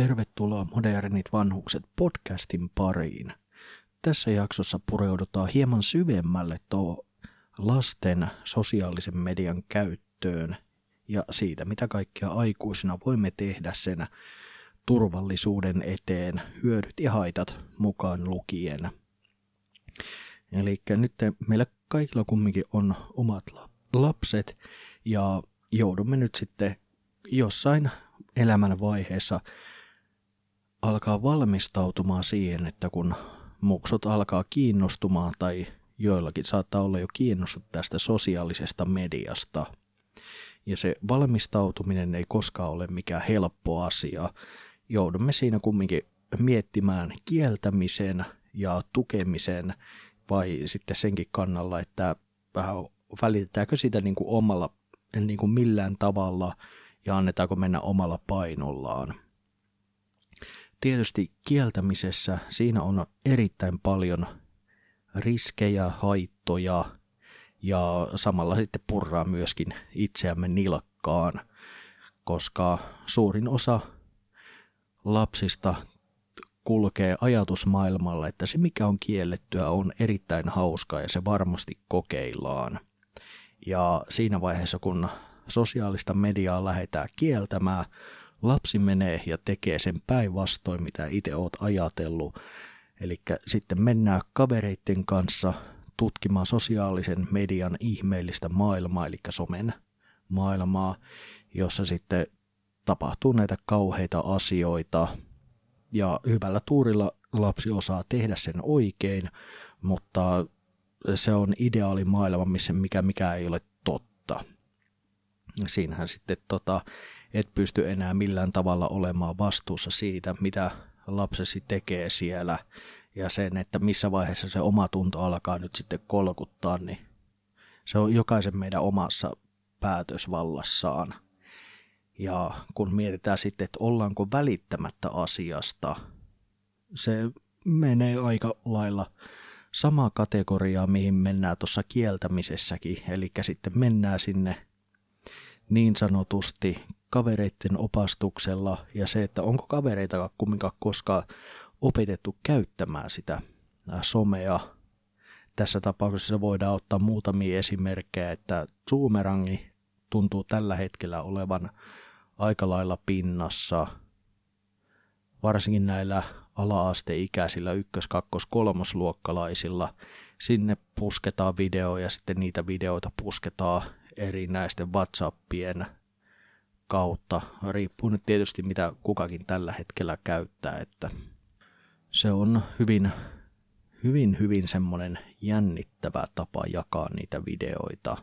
Tervetuloa Modernit vanhukset podcastin pariin. Tässä jaksossa pureudutaan hieman syvemmälle tuo lasten sosiaalisen median käyttöön ja siitä, mitä kaikkea aikuisina voimme tehdä sen turvallisuuden eteen, hyödyt ja haitat mukaan lukien. Eli nyt meillä kaikilla kumminkin on omat lapset ja joudumme nyt sitten jossain elämän vaiheessa alkaa valmistautumaan siihen, että kun muksut alkaa kiinnostumaan tai joillakin saattaa olla jo kiinnostunut tästä sosiaalisesta mediasta. Ja se valmistautuminen ei koskaan ole mikään helppo asia. Joudumme siinä kumminkin miettimään kieltämisen ja tukemisen vai sitten senkin kannalla, että vähän välitetäänkö sitä niin kuin omalla niin kuin millään tavalla ja annetaanko mennä omalla painollaan. Tietysti kieltämisessä siinä on erittäin paljon riskejä, haittoja ja samalla sitten purraa myöskin itseämme nilkkaan, koska suurin osa lapsista kulkee ajatusmaailmalla, että se mikä on kiellettyä on erittäin hauskaa ja se varmasti kokeillaan. Ja siinä vaiheessa, kun sosiaalista mediaa lähdetään kieltämään, lapsi menee ja tekee sen päinvastoin, mitä itse oot ajatellut. Eli sitten mennään kavereiden kanssa tutkimaan sosiaalisen median ihmeellistä maailmaa, eli somen maailmaa, jossa sitten tapahtuu näitä kauheita asioita. Ja hyvällä tuurilla lapsi osaa tehdä sen oikein, mutta se on ideaali maailma, missä mikä, mikä ei ole totta. Siinähän sitten tota, et pysty enää millään tavalla olemaan vastuussa siitä, mitä lapsesi tekee siellä ja sen, että missä vaiheessa se oma tunto alkaa nyt sitten kolkuttaa, niin se on jokaisen meidän omassa päätösvallassaan. Ja kun mietitään sitten, että ollaanko välittämättä asiasta, se menee aika lailla samaa kategoriaa, mihin mennään tuossa kieltämisessäkin, eli sitten mennään sinne niin sanotusti kavereiden opastuksella ja se, että onko kavereita kumminkaan koskaan opetettu käyttämään sitä somea. Tässä tapauksessa voidaan ottaa muutamia esimerkkejä, että Zoomerangi tuntuu tällä hetkellä olevan aika lailla pinnassa, varsinkin näillä ala-asteikäisillä ykkös-, kakkos-, kolmosluokkalaisilla. Sinne pusketaan videoja ja sitten niitä videoita pusketaan erinäisten WhatsAppien kautta. Riippuu nyt tietysti mitä kukakin tällä hetkellä käyttää, että se on hyvin, hyvin, hyvin semmoinen jännittävä tapa jakaa niitä videoita.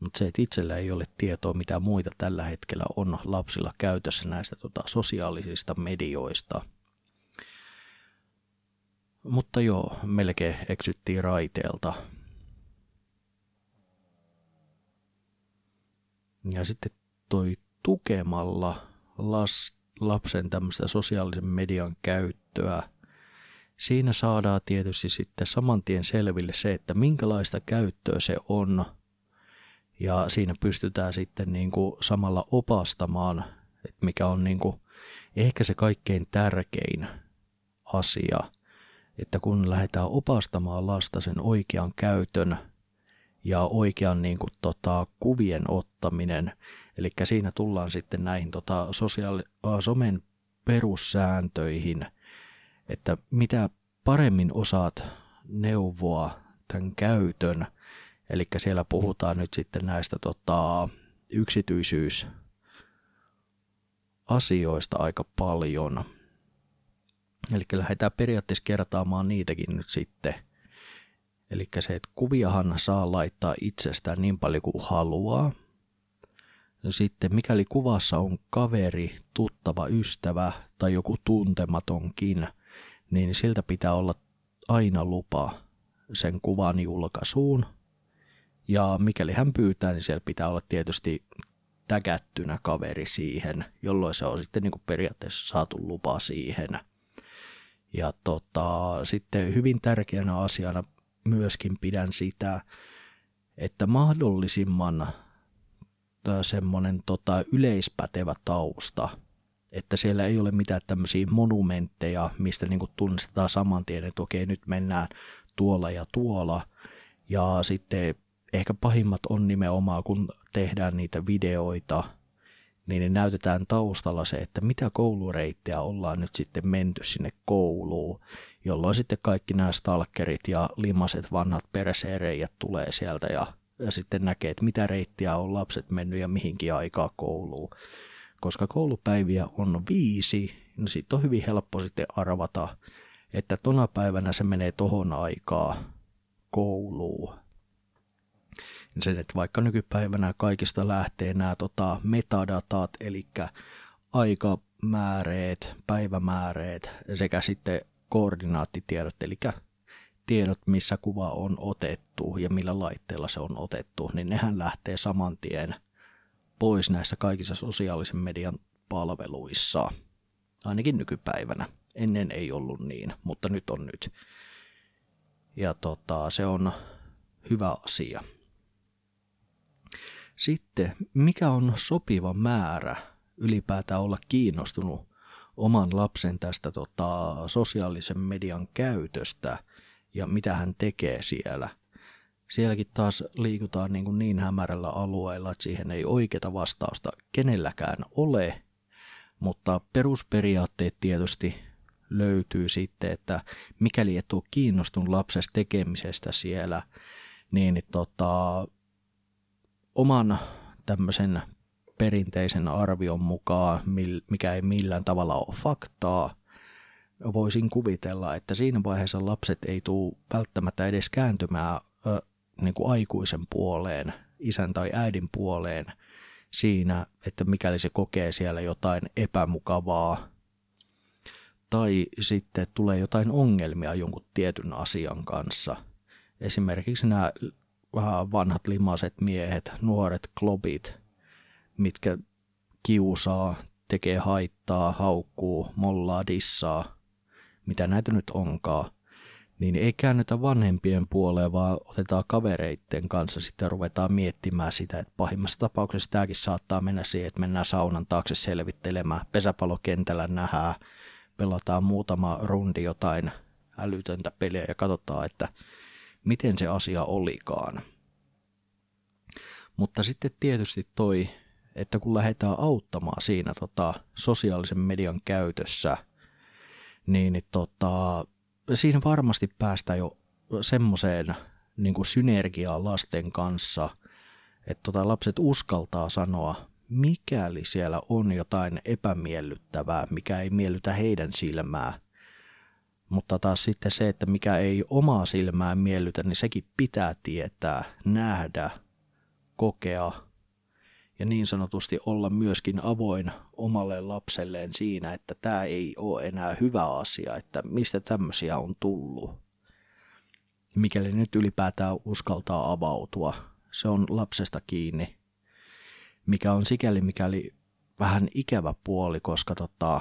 Mutta se, että itsellä ei ole tietoa, mitä muita tällä hetkellä on lapsilla käytössä näistä tota, sosiaalisista medioista. Mutta joo, melkein eksyttiin raiteelta. Ja sitten toi tukemalla las, lapsen tämmöistä sosiaalisen median käyttöä, siinä saadaan tietysti sitten saman tien selville se, että minkälaista käyttöä se on. Ja siinä pystytään sitten niin kuin samalla opastamaan, että mikä on niin kuin ehkä se kaikkein tärkein asia, että kun lähdetään opastamaan lasta sen oikean käytön ja oikean niin kuin, tota, kuvien ottaminen, Eli siinä tullaan sitten näihin tota, sosiaali- somen perussääntöihin, että mitä paremmin osaat neuvoa tämän käytön, eli siellä puhutaan nyt sitten näistä tota, yksityisyys asioista aika paljon. Eli lähdetään periaatteessa kertaamaan niitäkin nyt sitten. Eli se, että kuviahan saa laittaa itsestään niin paljon kuin haluaa, sitten mikäli kuvassa on kaveri, tuttava, ystävä tai joku tuntematonkin, niin siltä pitää olla aina lupa sen kuvan julkaisuun. Ja mikäli hän pyytää, niin siellä pitää olla tietysti täkättynä kaveri siihen, jolloin se on sitten niin kuin periaatteessa saatu lupa siihen. Ja tota, sitten hyvin tärkeänä asiana myöskin pidän sitä, että mahdollisimman semmoinen tota, yleispätevä tausta että siellä ei ole mitään tämmöisiä monumentteja, mistä niin kuin tunnistetaan saman tien, että okei, nyt mennään tuolla ja tuolla. Ja sitten ehkä pahimmat on nimenomaan, kun tehdään niitä videoita, niin ne näytetään taustalla se, että mitä koulureittejä ollaan nyt sitten menty sinne kouluun, jolloin sitten kaikki nämä stalkerit ja limaset vanhat perseereijät tulee sieltä ja, ja sitten näkee, että mitä reittiä on lapset mennyt ja mihinkin aikaa kouluun. Koska koulupäiviä on viisi, niin sitten on hyvin helppo sitten arvata, että tona päivänä se menee tohon aikaa kouluun sen, että vaikka nykypäivänä kaikista lähtee nämä tota, metadatat, eli aikamääreet, päivämääreet sekä sitten koordinaattitiedot, eli tiedot, missä kuva on otettu ja millä laitteella se on otettu, niin nehän lähtee saman tien pois näissä kaikissa sosiaalisen median palveluissa. Ainakin nykypäivänä. Ennen ei ollut niin, mutta nyt on nyt. Ja tota, se on hyvä asia. Sitten, mikä on sopiva määrä ylipäätään olla kiinnostunut oman lapsen tästä tota, sosiaalisen median käytöstä ja mitä hän tekee siellä. Sielläkin taas liikutaan niin, kuin niin hämärällä alueella, että siihen ei oikeita vastausta kenelläkään ole, mutta perusperiaatteet tietysti löytyy sitten, että mikäli et ole kiinnostunut lapsesta tekemisestä siellä, niin tota, oman tämmöisen perinteisen arvion mukaan, mikä ei millään tavalla ole faktaa, voisin kuvitella, että siinä vaiheessa lapset ei tule välttämättä edes kääntymään ö, niin kuin aikuisen puoleen, isän tai äidin puoleen siinä, että mikäli se kokee siellä jotain epämukavaa tai sitten tulee jotain ongelmia jonkun tietyn asian kanssa. Esimerkiksi nämä vähän vanhat limaset miehet, nuoret klobit, mitkä kiusaa, tekee haittaa, haukkuu, mollaa, dissaa, mitä näitä nyt onkaan, niin ei käännytä vanhempien puoleen, vaan otetaan kavereitten kanssa sitten ruvetaan miettimään sitä, että pahimmassa tapauksessa tämäkin saattaa mennä siihen, että mennään saunan taakse selvittelemään, pesäpallokentällä nähdään, pelataan muutama rundi jotain älytöntä peliä ja katsotaan, että miten se asia olikaan. Mutta sitten tietysti toi, että kun lähdetään auttamaan siinä tota, sosiaalisen median käytössä, niin, niin tota, siinä varmasti päästään jo semmoiseen niin synergiaan lasten kanssa, että tota, lapset uskaltaa sanoa, mikäli siellä on jotain epämiellyttävää, mikä ei miellytä heidän silmää, mutta taas sitten se, että mikä ei omaa silmään miellytä, niin sekin pitää tietää, nähdä, kokea ja niin sanotusti olla myöskin avoin omalle lapselleen siinä, että tämä ei ole enää hyvä asia, että mistä tämmöisiä on tullut. Mikäli nyt ylipäätään uskaltaa avautua, se on lapsesta kiinni, mikä on sikäli mikäli vähän ikävä puoli, koska tota,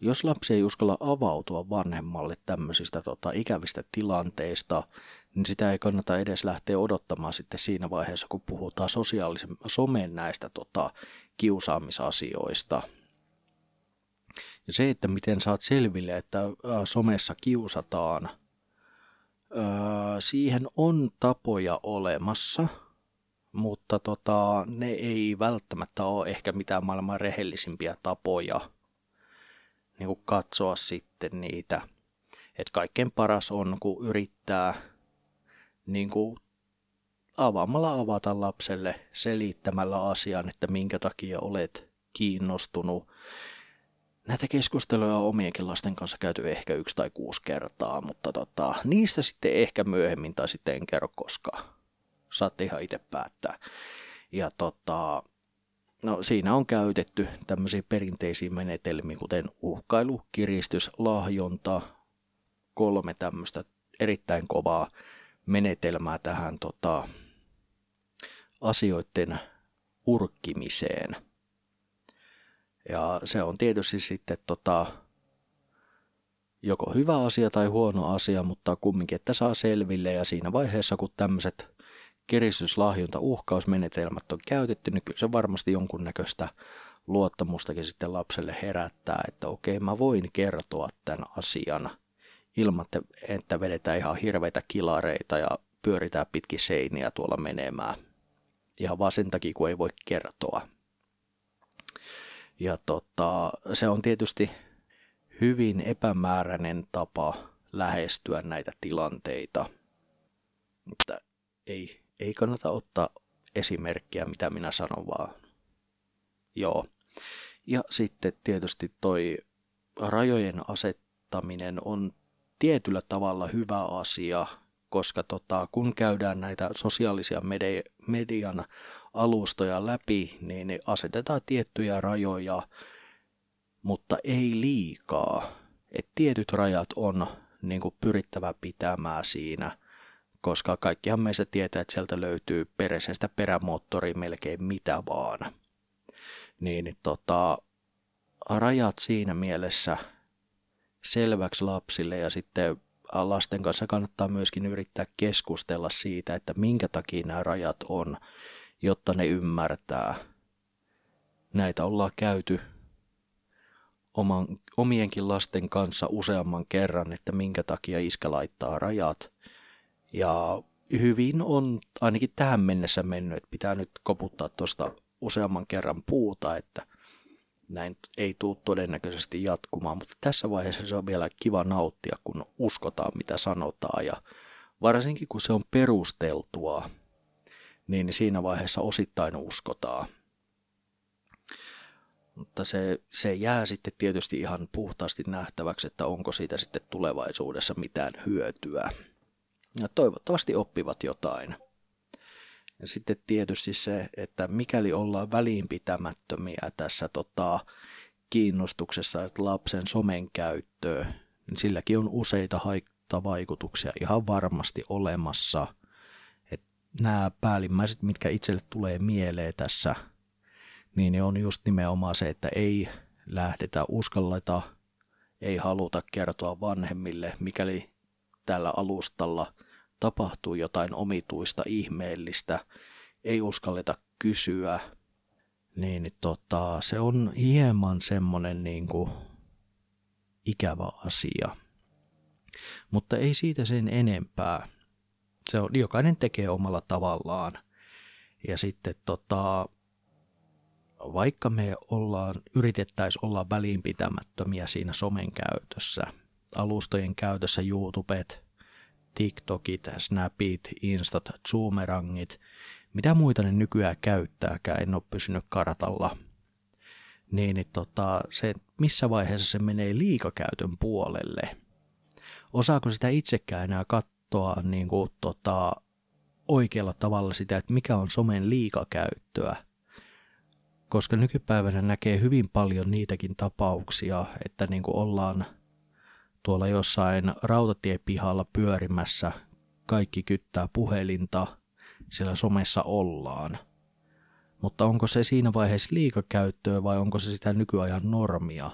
jos lapsi ei uskalla avautua vanhemmalle tämmöisistä tota, ikävistä tilanteista, niin sitä ei kannata edes lähteä odottamaan sitten siinä vaiheessa, kun puhutaan sosiaalisen somen näistä tota, kiusaamisasioista. Ja se, että miten saat selville, että somessa kiusataan, siihen on tapoja olemassa, mutta tota, ne ei välttämättä ole ehkä mitään maailman rehellisimpiä tapoja – niin katsoa sitten niitä. Että kaikkein paras on, kun yrittää niin kuin avaamalla avata lapselle selittämällä asian, että minkä takia olet kiinnostunut. Näitä keskusteluja on omienkin lasten kanssa käyty ehkä yksi tai kuusi kertaa, mutta tota, niistä sitten ehkä myöhemmin tai sitten en kerro koskaan. Saatte ihan itse päättää. Ja tota, No siinä on käytetty tämmöisiä perinteisiä menetelmiä, kuten uhkailu, kiristys, lahjonta, kolme tämmöistä erittäin kovaa menetelmää tähän tota, asioiden urkkimiseen. Ja se on tietysti sitten tota, joko hyvä asia tai huono asia, mutta kumminkin, että saa selville ja siinä vaiheessa, kun tämmöiset kiristyslahjonta, uhkausmenetelmät on käytetty, niin kyllä se varmasti jonkunnäköistä luottamustakin sitten lapselle herättää, että okei, mä voin kertoa tämän asian ilman, että vedetään ihan hirveitä kilareita ja pyöritään pitkin seiniä tuolla menemään. Ihan vaan sen takia, kun ei voi kertoa. Ja tota, se on tietysti hyvin epämääräinen tapa lähestyä näitä tilanteita. Mutta ei, ei kannata ottaa esimerkkiä, mitä minä sanon, vaan joo. Ja sitten tietysti toi rajojen asettaminen on tietyllä tavalla hyvä asia, koska tota, kun käydään näitä sosiaalisia median alustoja läpi, niin ne asetetaan tiettyjä rajoja, mutta ei liikaa. Et tietyt rajat on niin kuin pyrittävä pitämään siinä, koska kaikkihan meistä tietää, että sieltä löytyy peräisestä perämoottori melkein mitä vaan. Niin tota, rajat siinä mielessä selväksi lapsille ja sitten lasten kanssa kannattaa myöskin yrittää keskustella siitä, että minkä takia nämä rajat on, jotta ne ymmärtää. Näitä ollaan käyty oman, omienkin lasten kanssa useamman kerran, että minkä takia iskä laittaa rajat. Ja hyvin on ainakin tähän mennessä mennyt, että pitää nyt koputtaa tuosta useamman kerran puuta, että näin ei tule todennäköisesti jatkumaan, mutta tässä vaiheessa se on vielä kiva nauttia, kun uskotaan mitä sanotaan ja varsinkin kun se on perusteltua, niin siinä vaiheessa osittain uskotaan. Mutta se, se jää sitten tietysti ihan puhtaasti nähtäväksi, että onko siitä sitten tulevaisuudessa mitään hyötyä. Ja toivottavasti oppivat jotain. Ja sitten tietysti se, että mikäli ollaan väliinpitämättömiä tässä tota, kiinnostuksessa että lapsen somen käyttöön, niin silläkin on useita haittavaikutuksia ihan varmasti olemassa. Et nämä päällimmäiset, mitkä itselle tulee mieleen tässä, niin ne on just nimenomaan se, että ei lähdetä uskalleta, ei haluta kertoa vanhemmille, mikäli tällä alustalla – tapahtuu jotain omituista, ihmeellistä, ei uskalleta kysyä, niin tota, se on hieman semmoinen niin kuin ikävä asia. Mutta ei siitä sen enempää. Se on, jokainen tekee omalla tavallaan. Ja sitten tota, vaikka me ollaan, yritettäisiin olla väliinpitämättömiä siinä somen käytössä, alustojen käytössä, YouTubet, TikTokit, Snapit, Instat, Zoomerangit, mitä muita ne nykyään käyttääkään, en ole pysynyt kartalla. Niin, niin tota, se, missä vaiheessa se menee liikakäytön puolelle? Osaako sitä itsekään enää katsoa niin kuin, tota, oikealla tavalla sitä, että mikä on somen liikakäyttöä? Koska nykypäivänä näkee hyvin paljon niitäkin tapauksia, että niin kuin ollaan – tuolla jossain rautatiepihalla pyörimässä, kaikki kyttää puhelinta, siellä somessa ollaan. Mutta onko se siinä vaiheessa liikakäyttöä vai onko se sitä nykyajan normia?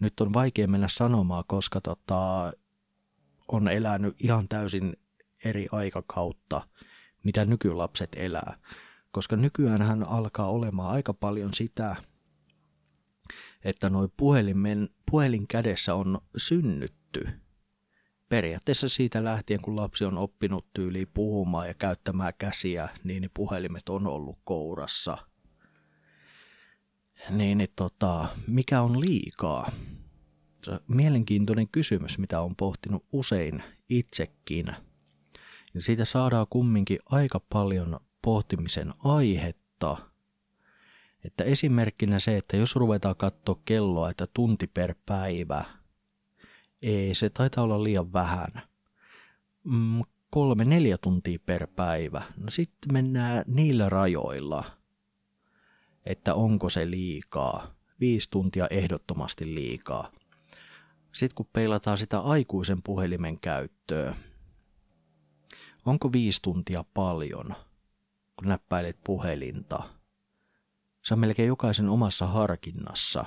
Nyt on vaikea mennä sanomaan, koska tota, on elänyt ihan täysin eri aikakautta, mitä nykylapset elää. Koska nykyään hän alkaa olemaan aika paljon sitä, että noin puhelimen, puhelin kädessä on synnytty. Periaatteessa siitä lähtien, kun lapsi on oppinut tyyliin puhumaan ja käyttämään käsiä, niin puhelimet on ollut kourassa. Niin, niin tota, mikä on liikaa? Mielenkiintoinen kysymys, mitä on pohtinut usein itsekin. Ja siitä saadaan kumminkin aika paljon pohtimisen aihetta – että esimerkkinä se, että jos ruvetaan katsoa kelloa, että tunti per päivä, ei, se taitaa olla liian vähän. Mm, kolme, neljä tuntia per päivä. No sitten mennään niillä rajoilla, että onko se liikaa. Viisi tuntia ehdottomasti liikaa. Sitten kun peilataan sitä aikuisen puhelimen käyttöä, onko viisi tuntia paljon, kun näppäilet puhelinta – se on melkein jokaisen omassa harkinnassa.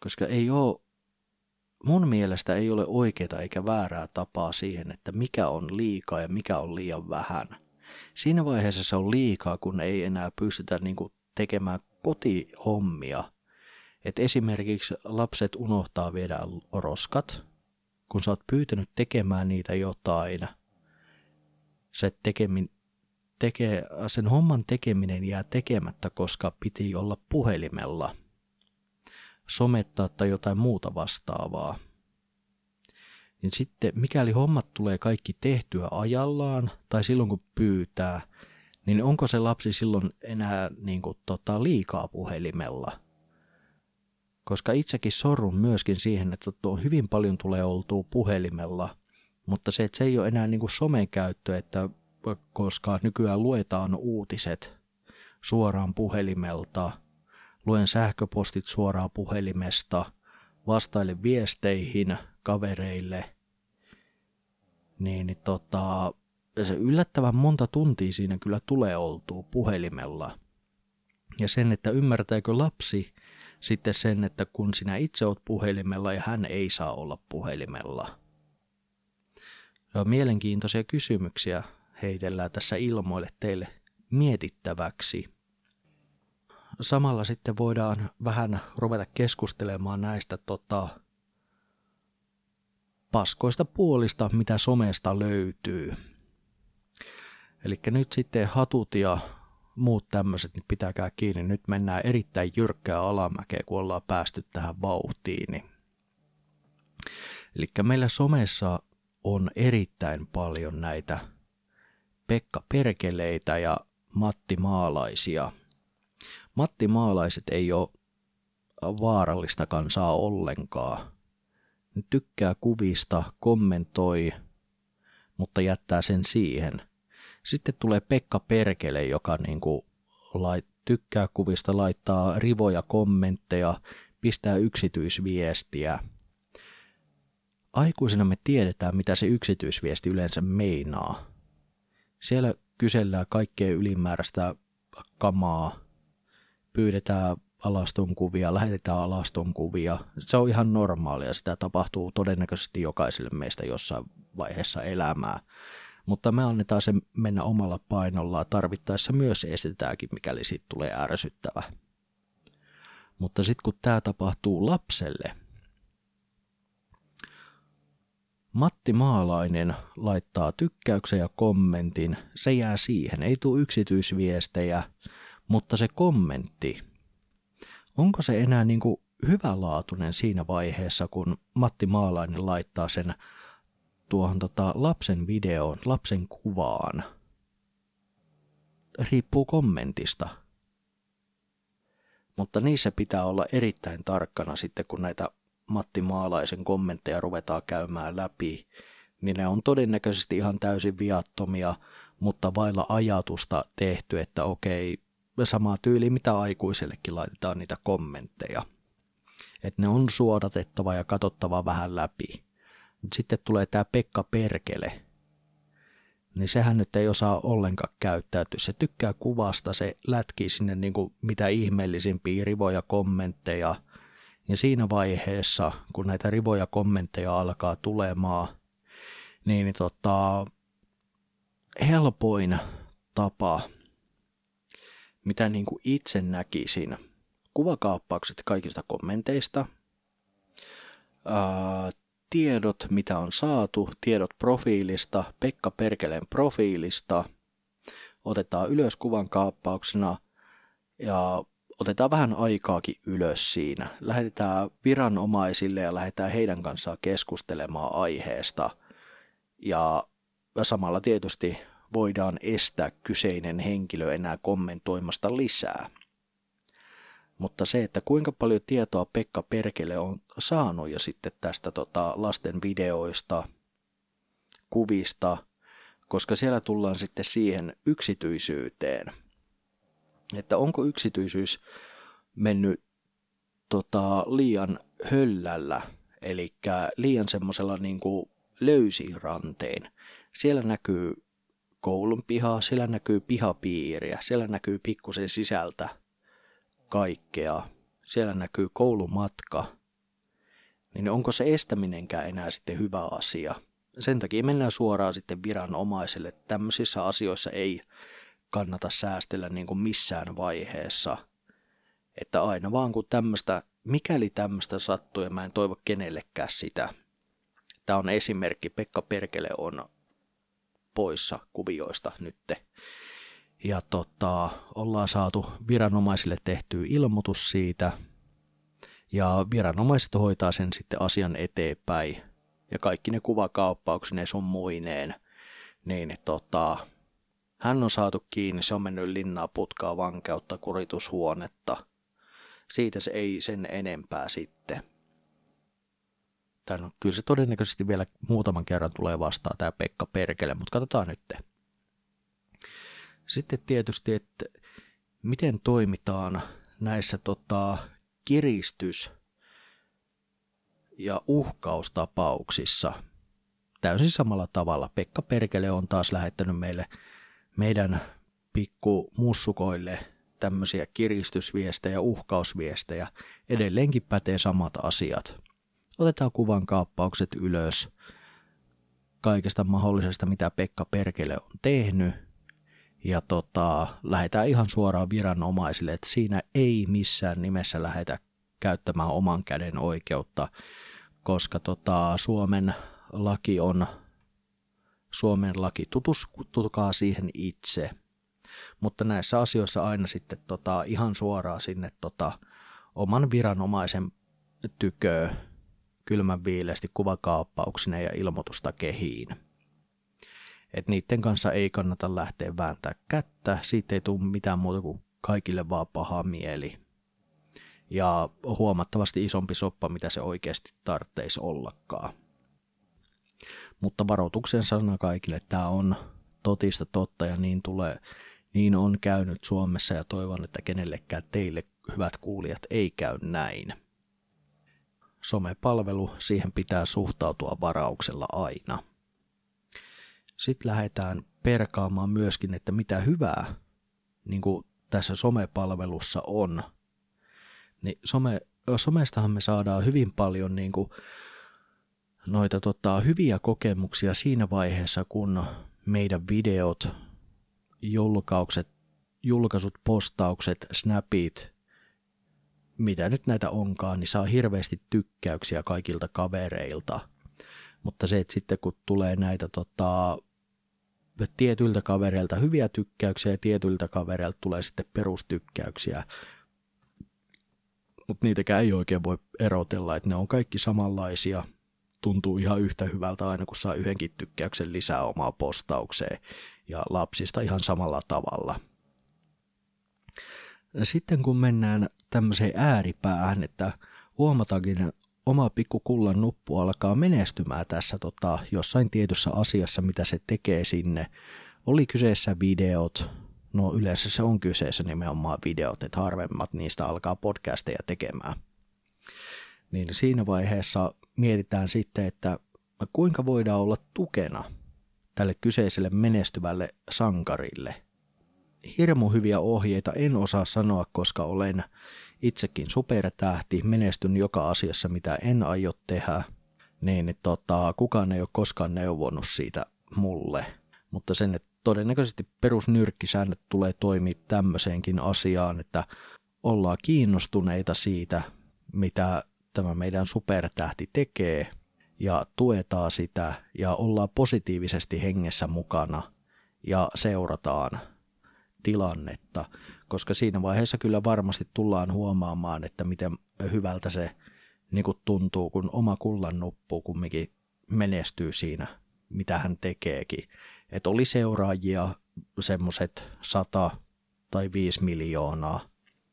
Koska ei ole, mun mielestä ei ole oikeaa eikä väärää tapaa siihen, että mikä on liikaa ja mikä on liian vähän. Siinä vaiheessa se on liikaa, kun ei enää pystytä niin kuin tekemään kotihommia. Et esimerkiksi lapset unohtaa viedä roskat, kun sä oot pyytänyt tekemään niitä jotain. Se tekemin, tekee, sen homman tekeminen jää tekemättä, koska piti olla puhelimella. Somettaa tai jotain muuta vastaavaa. Niin sitten mikäli hommat tulee kaikki tehtyä ajallaan tai silloin kun pyytää, niin onko se lapsi silloin enää niin kuin, tota, liikaa puhelimella? Koska itsekin sorrun myöskin siihen, että tuo hyvin paljon tulee oltua puhelimella, mutta se, että se ei ole enää niin kuin somen käyttö, että koska nykyään luetaan uutiset suoraan puhelimelta, luen sähköpostit suoraan puhelimesta, vastailen viesteihin kavereille, niin, niin tota, se yllättävän monta tuntia siinä kyllä tulee oltua puhelimella. Ja sen, että ymmärtääkö lapsi sitten sen, että kun sinä itse olet puhelimella ja hän ei saa olla puhelimella. Ja mielenkiintoisia kysymyksiä heitellään tässä ilmoille teille mietittäväksi. Samalla sitten voidaan vähän ruveta keskustelemaan näistä tota, paskoista puolista, mitä somesta löytyy. Eli nyt sitten hatut ja muut tämmöiset, niin pitäkää kiinni. Nyt mennään erittäin jyrkkää alamäkeä, kun ollaan päästy tähän vauhtiin. Eli meillä somessa on erittäin paljon näitä Pekka Perkeleitä ja Matti Maalaisia. Matti Maalaiset ei ole vaarallista kansaa ollenkaan. Tykkää kuvista, kommentoi, mutta jättää sen siihen. Sitten tulee Pekka Perkele, joka niin kuin lait, tykkää kuvista, laittaa rivoja kommentteja, pistää yksityisviestiä. Aikuisena me tiedetään, mitä se yksityisviesti yleensä meinaa. Siellä kysellään kaikkea ylimääräistä kamaa, pyydetään alaston kuvia, lähetetään alaston kuvia. Se on ihan normaalia, sitä tapahtuu todennäköisesti jokaiselle meistä jossain vaiheessa elämää. Mutta me annetaan se mennä omalla painolla, tarvittaessa myös estetäänkin, mikäli siitä tulee ärsyttävä. Mutta sitten kun tämä tapahtuu lapselle, Matti Maalainen laittaa tykkäyksen ja kommentin, se jää siihen, ei tule yksityisviestejä, mutta se kommentti, onko se enää niin kuin hyvälaatuinen siinä vaiheessa, kun Matti Maalainen laittaa sen tuohon tota lapsen videoon, lapsen kuvaan? Riippuu kommentista. Mutta niissä pitää olla erittäin tarkkana sitten, kun näitä Matti Maalaisen kommentteja ruvetaan käymään läpi, niin ne on todennäköisesti ihan täysin viattomia, mutta vailla ajatusta tehty, että okei, sama tyyli mitä aikuisellekin laitetaan niitä kommentteja. Että ne on suodatettava ja katsottava vähän läpi. Sitten tulee tämä Pekka Perkele, niin sehän nyt ei osaa ollenkaan käyttäytyä. Se tykkää kuvasta, se lätkii sinne niin kuin mitä ihmeellisimpiä rivoja kommentteja – ja siinä vaiheessa, kun näitä rivoja kommentteja alkaa tulemaan, niin, niin tota, helpoin tapa, mitä niin kuin itse näkisin, kuvakaappaukset kaikista kommenteista, ää, tiedot, mitä on saatu, tiedot profiilista, Pekka Perkeleen profiilista, otetaan ylös kuvan kaappauksena ja otetaan vähän aikaakin ylös siinä. Lähetetään viranomaisille ja lähdetään heidän kanssaan keskustelemaan aiheesta. Ja samalla tietysti voidaan estää kyseinen henkilö enää kommentoimasta lisää. Mutta se, että kuinka paljon tietoa Pekka Perkele on saanut jo sitten tästä tota, lasten videoista, kuvista, koska siellä tullaan sitten siihen yksityisyyteen – että onko yksityisyys mennyt tota, liian höllällä, eli liian semmoisella niin löysiranteen. Siellä näkyy koulun pihaa, siellä näkyy pihapiiriä, siellä näkyy pikkusen sisältä kaikkea, siellä näkyy koulumatka, niin onko se estäminenkään enää sitten hyvä asia? Sen takia mennään suoraan sitten viranomaiselle. Tämmöisissä asioissa ei kannata säästellä niin kuin missään vaiheessa. Että aina vaan kun tämmöistä, mikäli tämmöistä sattuu, ja mä en toivo kenellekään sitä. Tämä on esimerkki, Pekka Perkele on poissa kuvioista nytte. Ja tota, ollaan saatu viranomaisille tehtyä ilmoitus siitä, ja viranomaiset hoitaa sen sitten asian eteenpäin. Ja kaikki ne kuvakauppauksineen sun muineen, niin tota, hän on saatu kiinni, se on mennyt linnaa putkaa vankeutta kuritushuonetta. Siitä se ei sen enempää sitten. Tän, no, kyllä se todennäköisesti vielä muutaman kerran tulee vastaan tämä Pekka Perkele, mutta katsotaan nyt. Sitten tietysti, että miten toimitaan näissä tota, kiristys- ja uhkaustapauksissa. Täysin samalla tavalla. Pekka Perkele on taas lähettänyt meille meidän pikku mussukoille tämmöisiä kiristysviestejä, uhkausviestejä. Edelleenkin pätee samat asiat. Otetaan kuvan kaappaukset ylös kaikesta mahdollisesta, mitä Pekka Perkele on tehnyt. Ja tota, lähdetään ihan suoraan viranomaisille, että siinä ei missään nimessä lähetä käyttämään oman käden oikeutta, koska tota, Suomen laki on Suomen laki. Tutustukaa siihen itse. Mutta näissä asioissa aina sitten tota, ihan suoraan sinne tota, oman viranomaisen tyköön kylmän viileästi kuvakaappauksine ja ilmoitusta kehiin. Et niiden kanssa ei kannata lähteä vääntää kättä, siitä ei tule mitään muuta kuin kaikille vaan paha mieli. Ja huomattavasti isompi soppa, mitä se oikeasti tarvitsisi ollakaan. Mutta varoituksen sana kaikille, tämä on totista totta ja niin, tulee, niin on käynyt Suomessa ja toivon, että kenellekään teille hyvät kuulijat ei käy näin. Somepalvelu, siihen pitää suhtautua varauksella aina. Sitten lähdetään perkaamaan myöskin, että mitä hyvää niin kuin tässä somepalvelussa on. Niin some, somestahan me saadaan hyvin paljon niin kuin noita tota, hyviä kokemuksia siinä vaiheessa, kun meidän videot, julkaukset, julkaisut, postaukset, snapit, mitä nyt näitä onkaan, niin saa hirveästi tykkäyksiä kaikilta kavereilta. Mutta se, että sitten kun tulee näitä tota, tietyiltä kavereilta hyviä tykkäyksiä ja tietyiltä kavereilta tulee sitten perustykkäyksiä, mutta niitäkään ei oikein voi erotella, että ne on kaikki samanlaisia – tuntuu ihan yhtä hyvältä aina, kun saa yhdenkin tykkäyksen lisää omaa postaukseen ja lapsista ihan samalla tavalla. Sitten kun mennään tämmöiseen ääripäähän, että huomataankin, oma pikku kullan nuppu alkaa menestymään tässä tota, jossain tietyssä asiassa, mitä se tekee sinne. Oli kyseessä videot, no yleensä se on kyseessä nimenomaan videot, että harvemmat niistä alkaa podcasteja tekemään. Niin siinä vaiheessa mietitään sitten, että kuinka voidaan olla tukena tälle kyseiselle menestyvälle sankarille. Hirmu hyviä ohjeita en osaa sanoa, koska olen itsekin supertähti, menestyn joka asiassa, mitä en aio tehdä, niin tota, kukaan ei ole koskaan neuvonut siitä mulle. Mutta sen, että todennäköisesti perusnyrkkisäännöt tulee toimia tämmöiseenkin asiaan, että ollaan kiinnostuneita siitä, mitä tämä meidän supertähti tekee ja tuetaan sitä ja ollaan positiivisesti hengessä mukana ja seurataan tilannetta, koska siinä vaiheessa kyllä varmasti tullaan huomaamaan, että miten hyvältä se niin kuin tuntuu, kun oma kullan nuppu kumminkin menestyy siinä, mitä hän tekeekin. Että oli seuraajia semmoiset 100 tai 5 miljoonaa,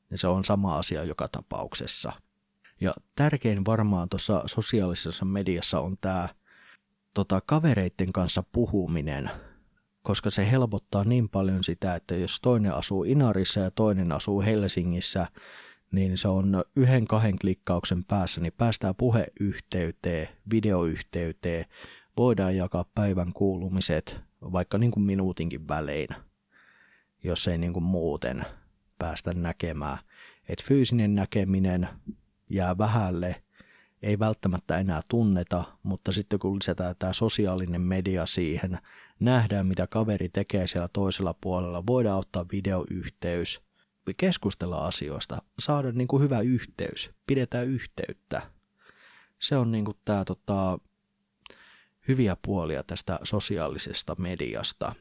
niin se on sama asia joka tapauksessa – ja tärkein varmaan tuossa sosiaalisessa mediassa on tämä tota, kavereiden kanssa puhuminen, koska se helpottaa niin paljon sitä, että jos toinen asuu Inarissa ja toinen asuu Helsingissä, niin se on yhden kahden klikkauksen päässä, niin päästään puheyhteyteen, videoyhteyteen, voidaan jakaa päivän kuulumiset vaikka niin kuin minuutinkin välein, jos ei niin kuin muuten päästä näkemään. Et fyysinen näkeminen jää vähälle, ei välttämättä enää tunneta, mutta sitten kun lisätään tämä sosiaalinen media siihen, nähdään mitä kaveri tekee siellä toisella puolella, voidaan ottaa videoyhteys, keskustella asioista, saada niin kuin hyvä yhteys, pidetään yhteyttä. Se on niin kuin tämä tota, hyviä puolia tästä sosiaalisesta mediasta.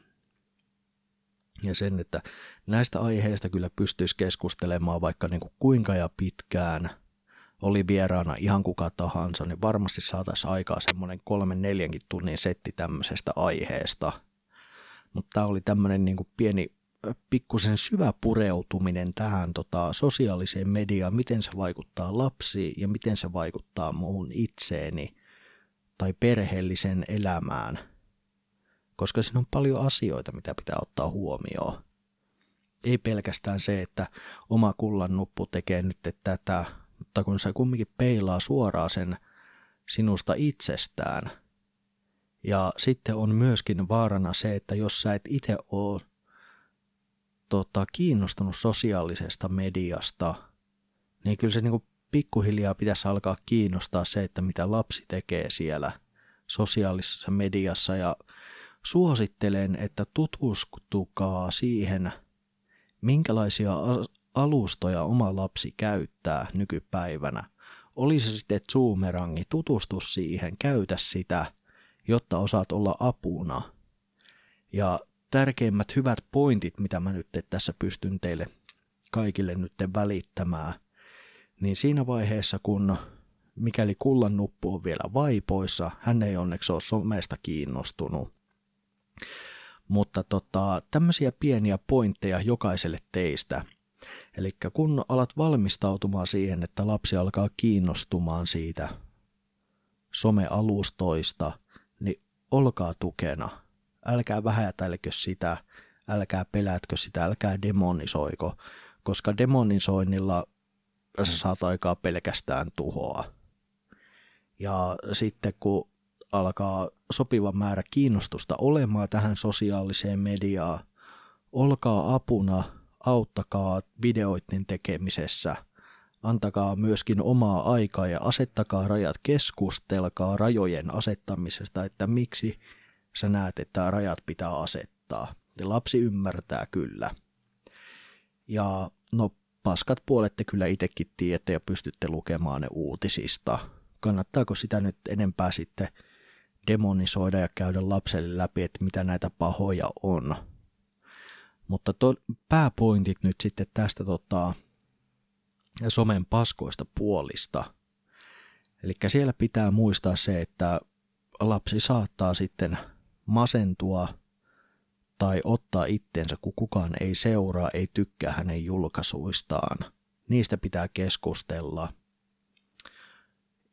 Ja sen, että näistä aiheista kyllä pystyisi keskustelemaan vaikka niin kuin kuinka ja pitkään – oli vieraana ihan kuka tahansa, niin varmasti saataisiin aikaa semmoinen kolmen neljänkin tunnin setti tämmöisestä aiheesta. Mutta tämä oli tämmöinen niin kuin pieni pikkusen syvä pureutuminen tähän tota, sosiaaliseen mediaan, miten se vaikuttaa lapsiin ja miten se vaikuttaa muuhun itseeni tai perheellisen elämään. Koska siinä on paljon asioita, mitä pitää ottaa huomioon. Ei pelkästään se, että oma kullan nuppu tekee nyt tätä, mutta kun se kumminkin peilaa suoraan sen sinusta itsestään. Ja sitten on myöskin vaarana se, että jos sä et itse ole tota, kiinnostunut sosiaalisesta mediasta, niin kyllä se niin pikkuhiljaa pitäisi alkaa kiinnostaa se, että mitä lapsi tekee siellä sosiaalisessa mediassa ja suosittelen, että tutustukaa siihen, minkälaisia alustoja oma lapsi käyttää nykypäivänä. Oli se sitten Zoomerangi, tutustu siihen, käytä sitä, jotta osaat olla apuna. Ja tärkeimmät hyvät pointit, mitä mä nyt tässä pystyn teille kaikille nyt välittämään, niin siinä vaiheessa, kun mikäli kullan nuppu on vielä vaipoissa, hän ei onneksi ole somesta kiinnostunut. Mutta tota, tämmöisiä pieniä pointteja jokaiselle teistä – Eli kun alat valmistautumaan siihen, että lapsi alkaa kiinnostumaan siitä somealustoista, niin olkaa tukena. Älkää vähätelkö sitä, älkää pelätkö sitä, älkää demonisoiko, koska demonisoinnilla sä saat aikaa pelkästään tuhoa. Ja sitten kun alkaa sopiva määrä kiinnostusta olemaan tähän sosiaaliseen mediaan, olkaa apuna auttakaa videoiden tekemisessä. Antakaa myöskin omaa aikaa ja asettakaa rajat, keskustelkaa rajojen asettamisesta, että miksi sä näet, että rajat pitää asettaa. Ja lapsi ymmärtää kyllä. Ja no paskat puolet te kyllä itsekin tiedätte ja pystytte lukemaan ne uutisista. Kannattaako sitä nyt enempää sitten demonisoida ja käydä lapselle läpi, että mitä näitä pahoja on? Mutta to, pääpointit nyt sitten tästä tota, somen paskoista puolista. Eli siellä pitää muistaa se, että lapsi saattaa sitten masentua tai ottaa itsensä, kun kukaan ei seuraa, ei tykkää hänen julkaisuistaan. Niistä pitää keskustella.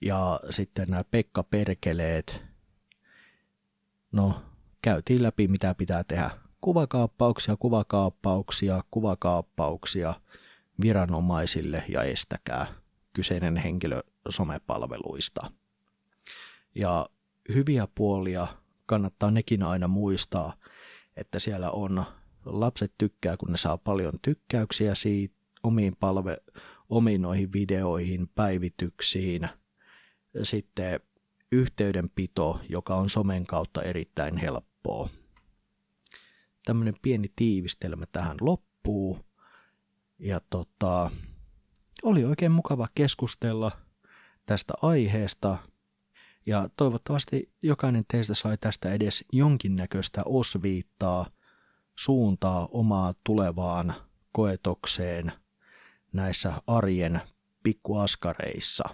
Ja sitten nämä Pekka Perkeleet, no käytiin läpi mitä pitää tehdä kuvakaappauksia, kuvakaappauksia, kuvakaappauksia viranomaisille ja estäkää kyseinen henkilö somepalveluista. Ja hyviä puolia kannattaa nekin aina muistaa, että siellä on lapset tykkää, kun ne saa paljon tykkäyksiä siitä, omiin, palve, omiin noihin videoihin, päivityksiin. Sitten yhteydenpito, joka on somen kautta erittäin helppoa tämmöinen pieni tiivistelmä tähän loppuu. Ja tota, oli oikein mukava keskustella tästä aiheesta. Ja toivottavasti jokainen teistä sai tästä edes jonkinnäköistä osviittaa, suuntaa omaa tulevaan koetokseen näissä arjen pikkuaskareissa.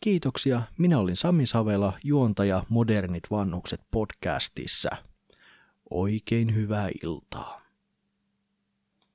Kiitoksia. Minä olin Sami Savela, juontaja Modernit vanhukset podcastissa. Oikein hyvää iltaa.